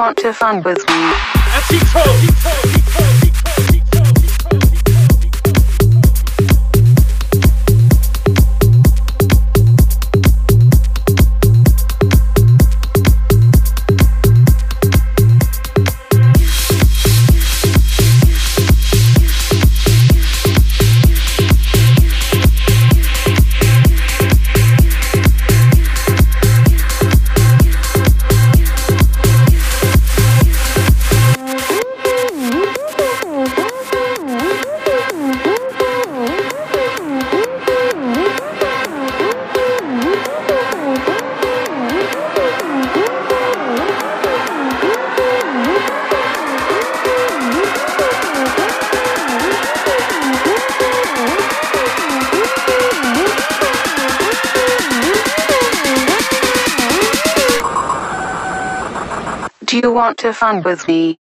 want to fun with me? want to fun with me?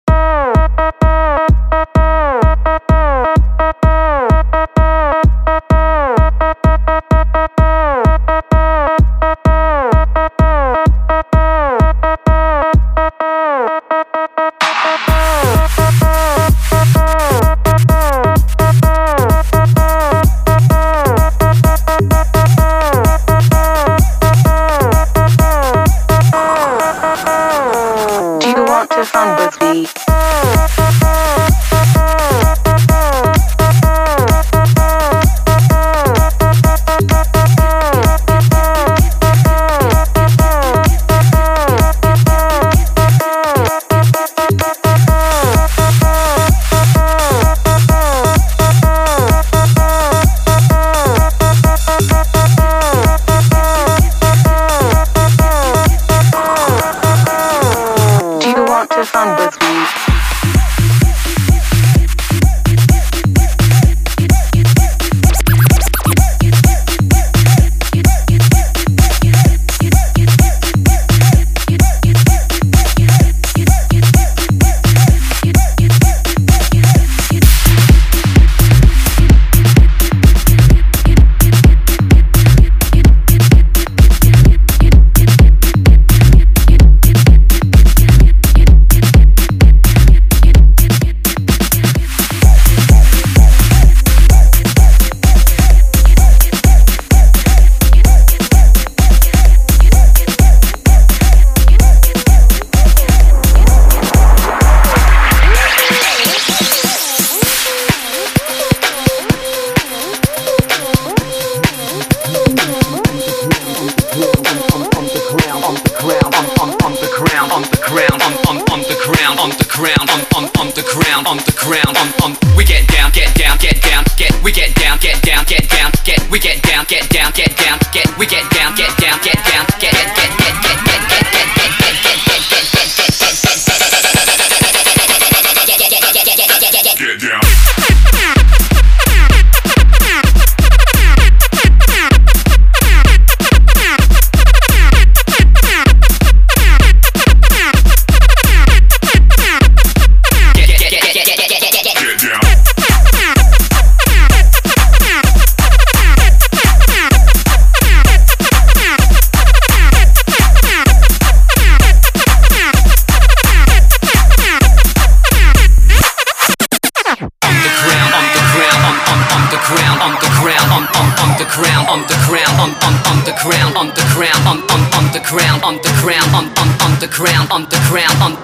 on the ground, on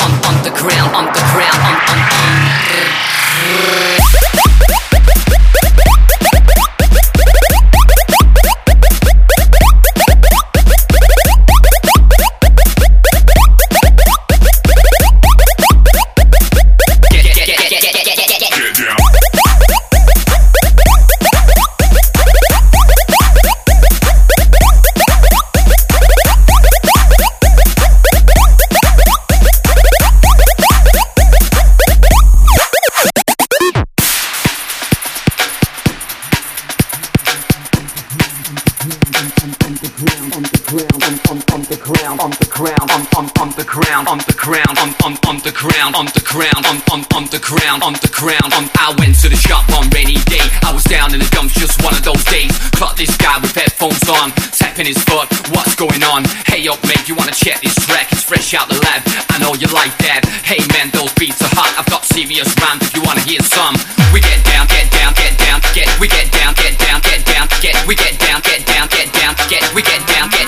get. We get down,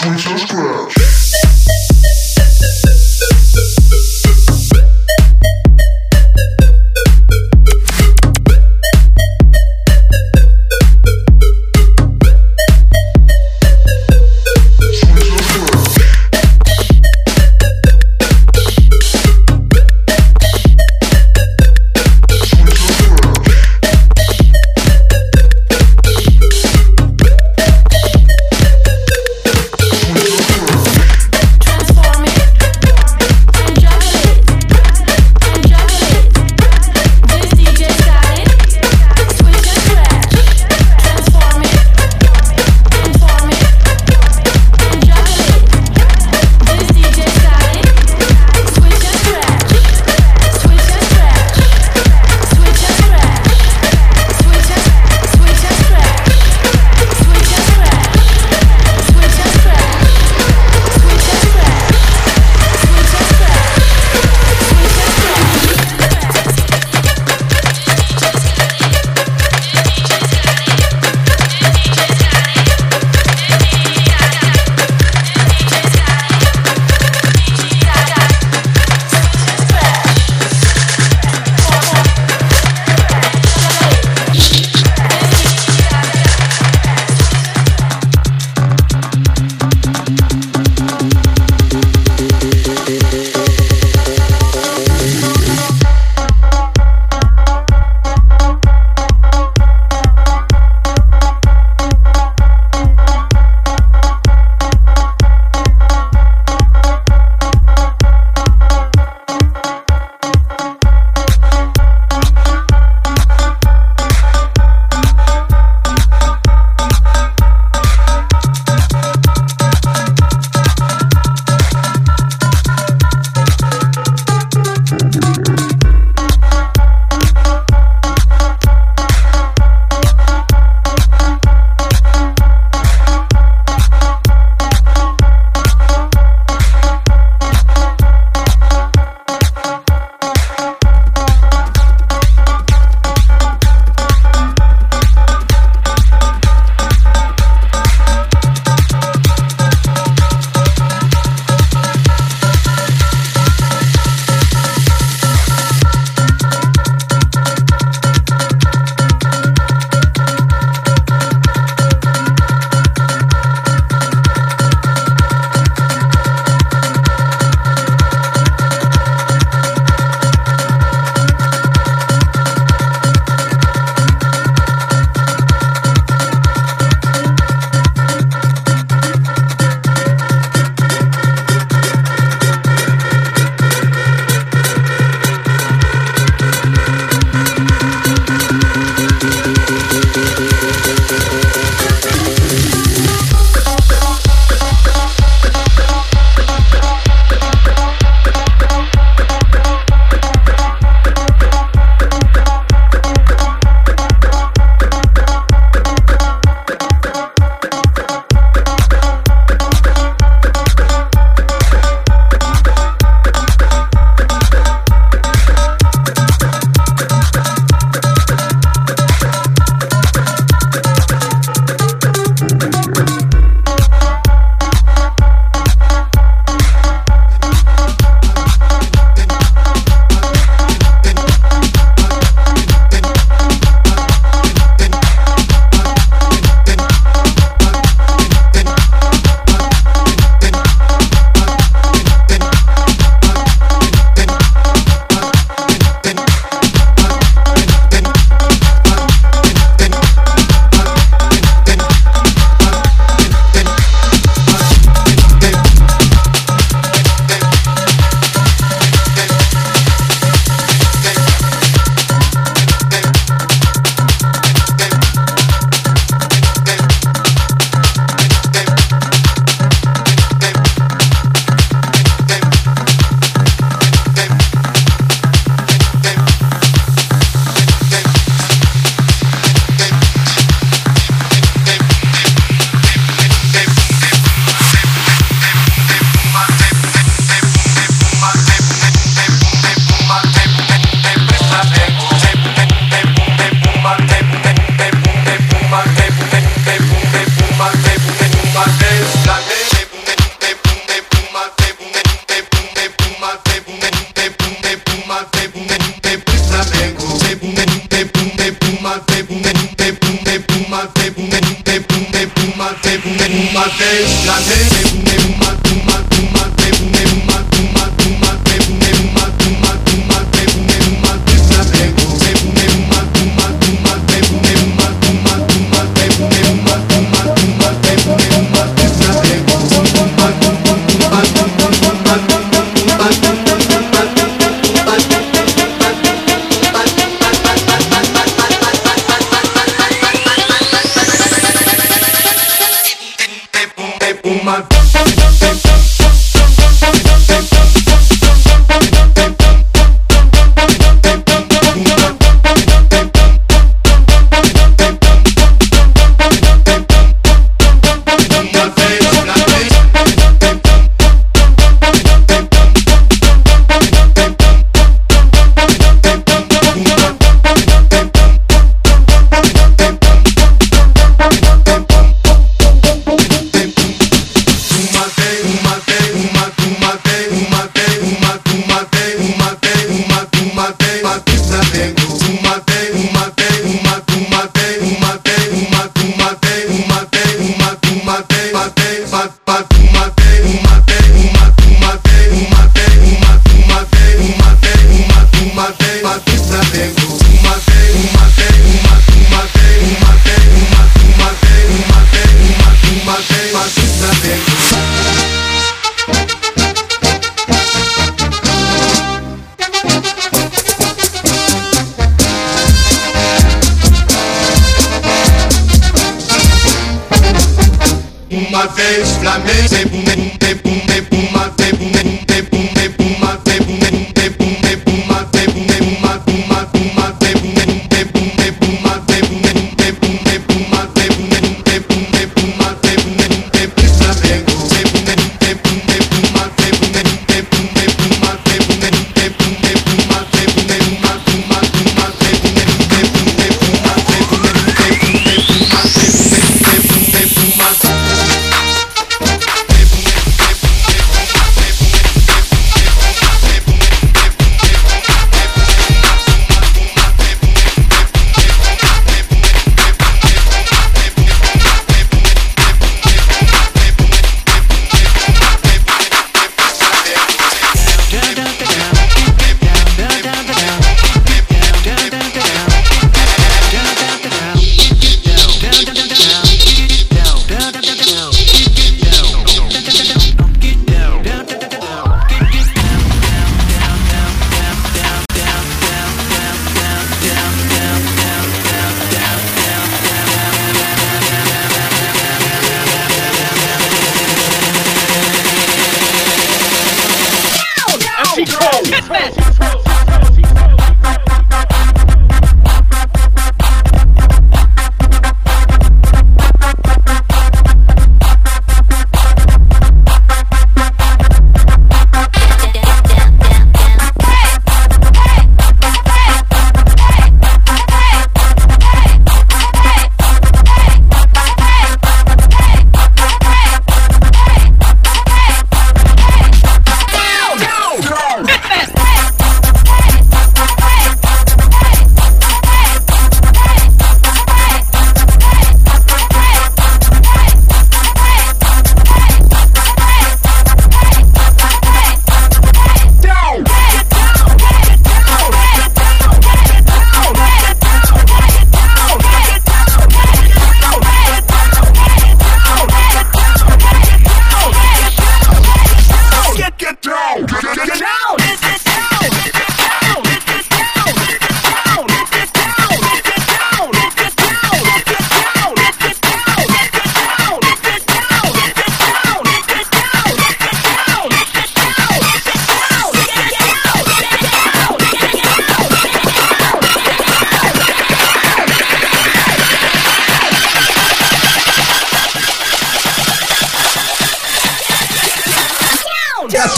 Switch to scratch.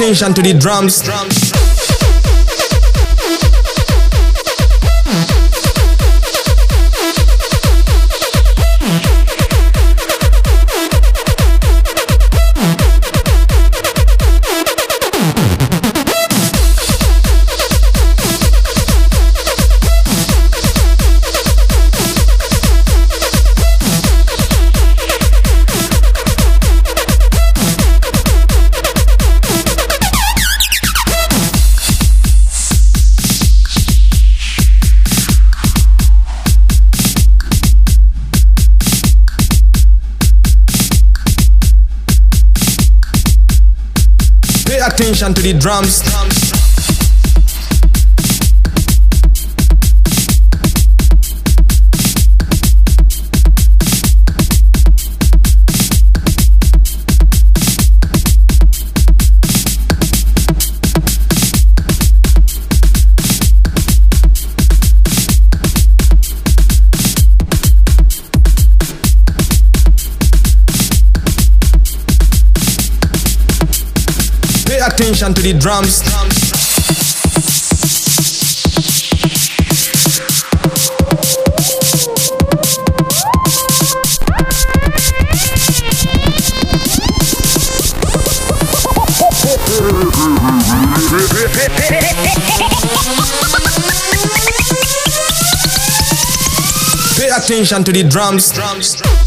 Attention to the drums. the drums. attention to the drums. Pay attention to the drums. drums.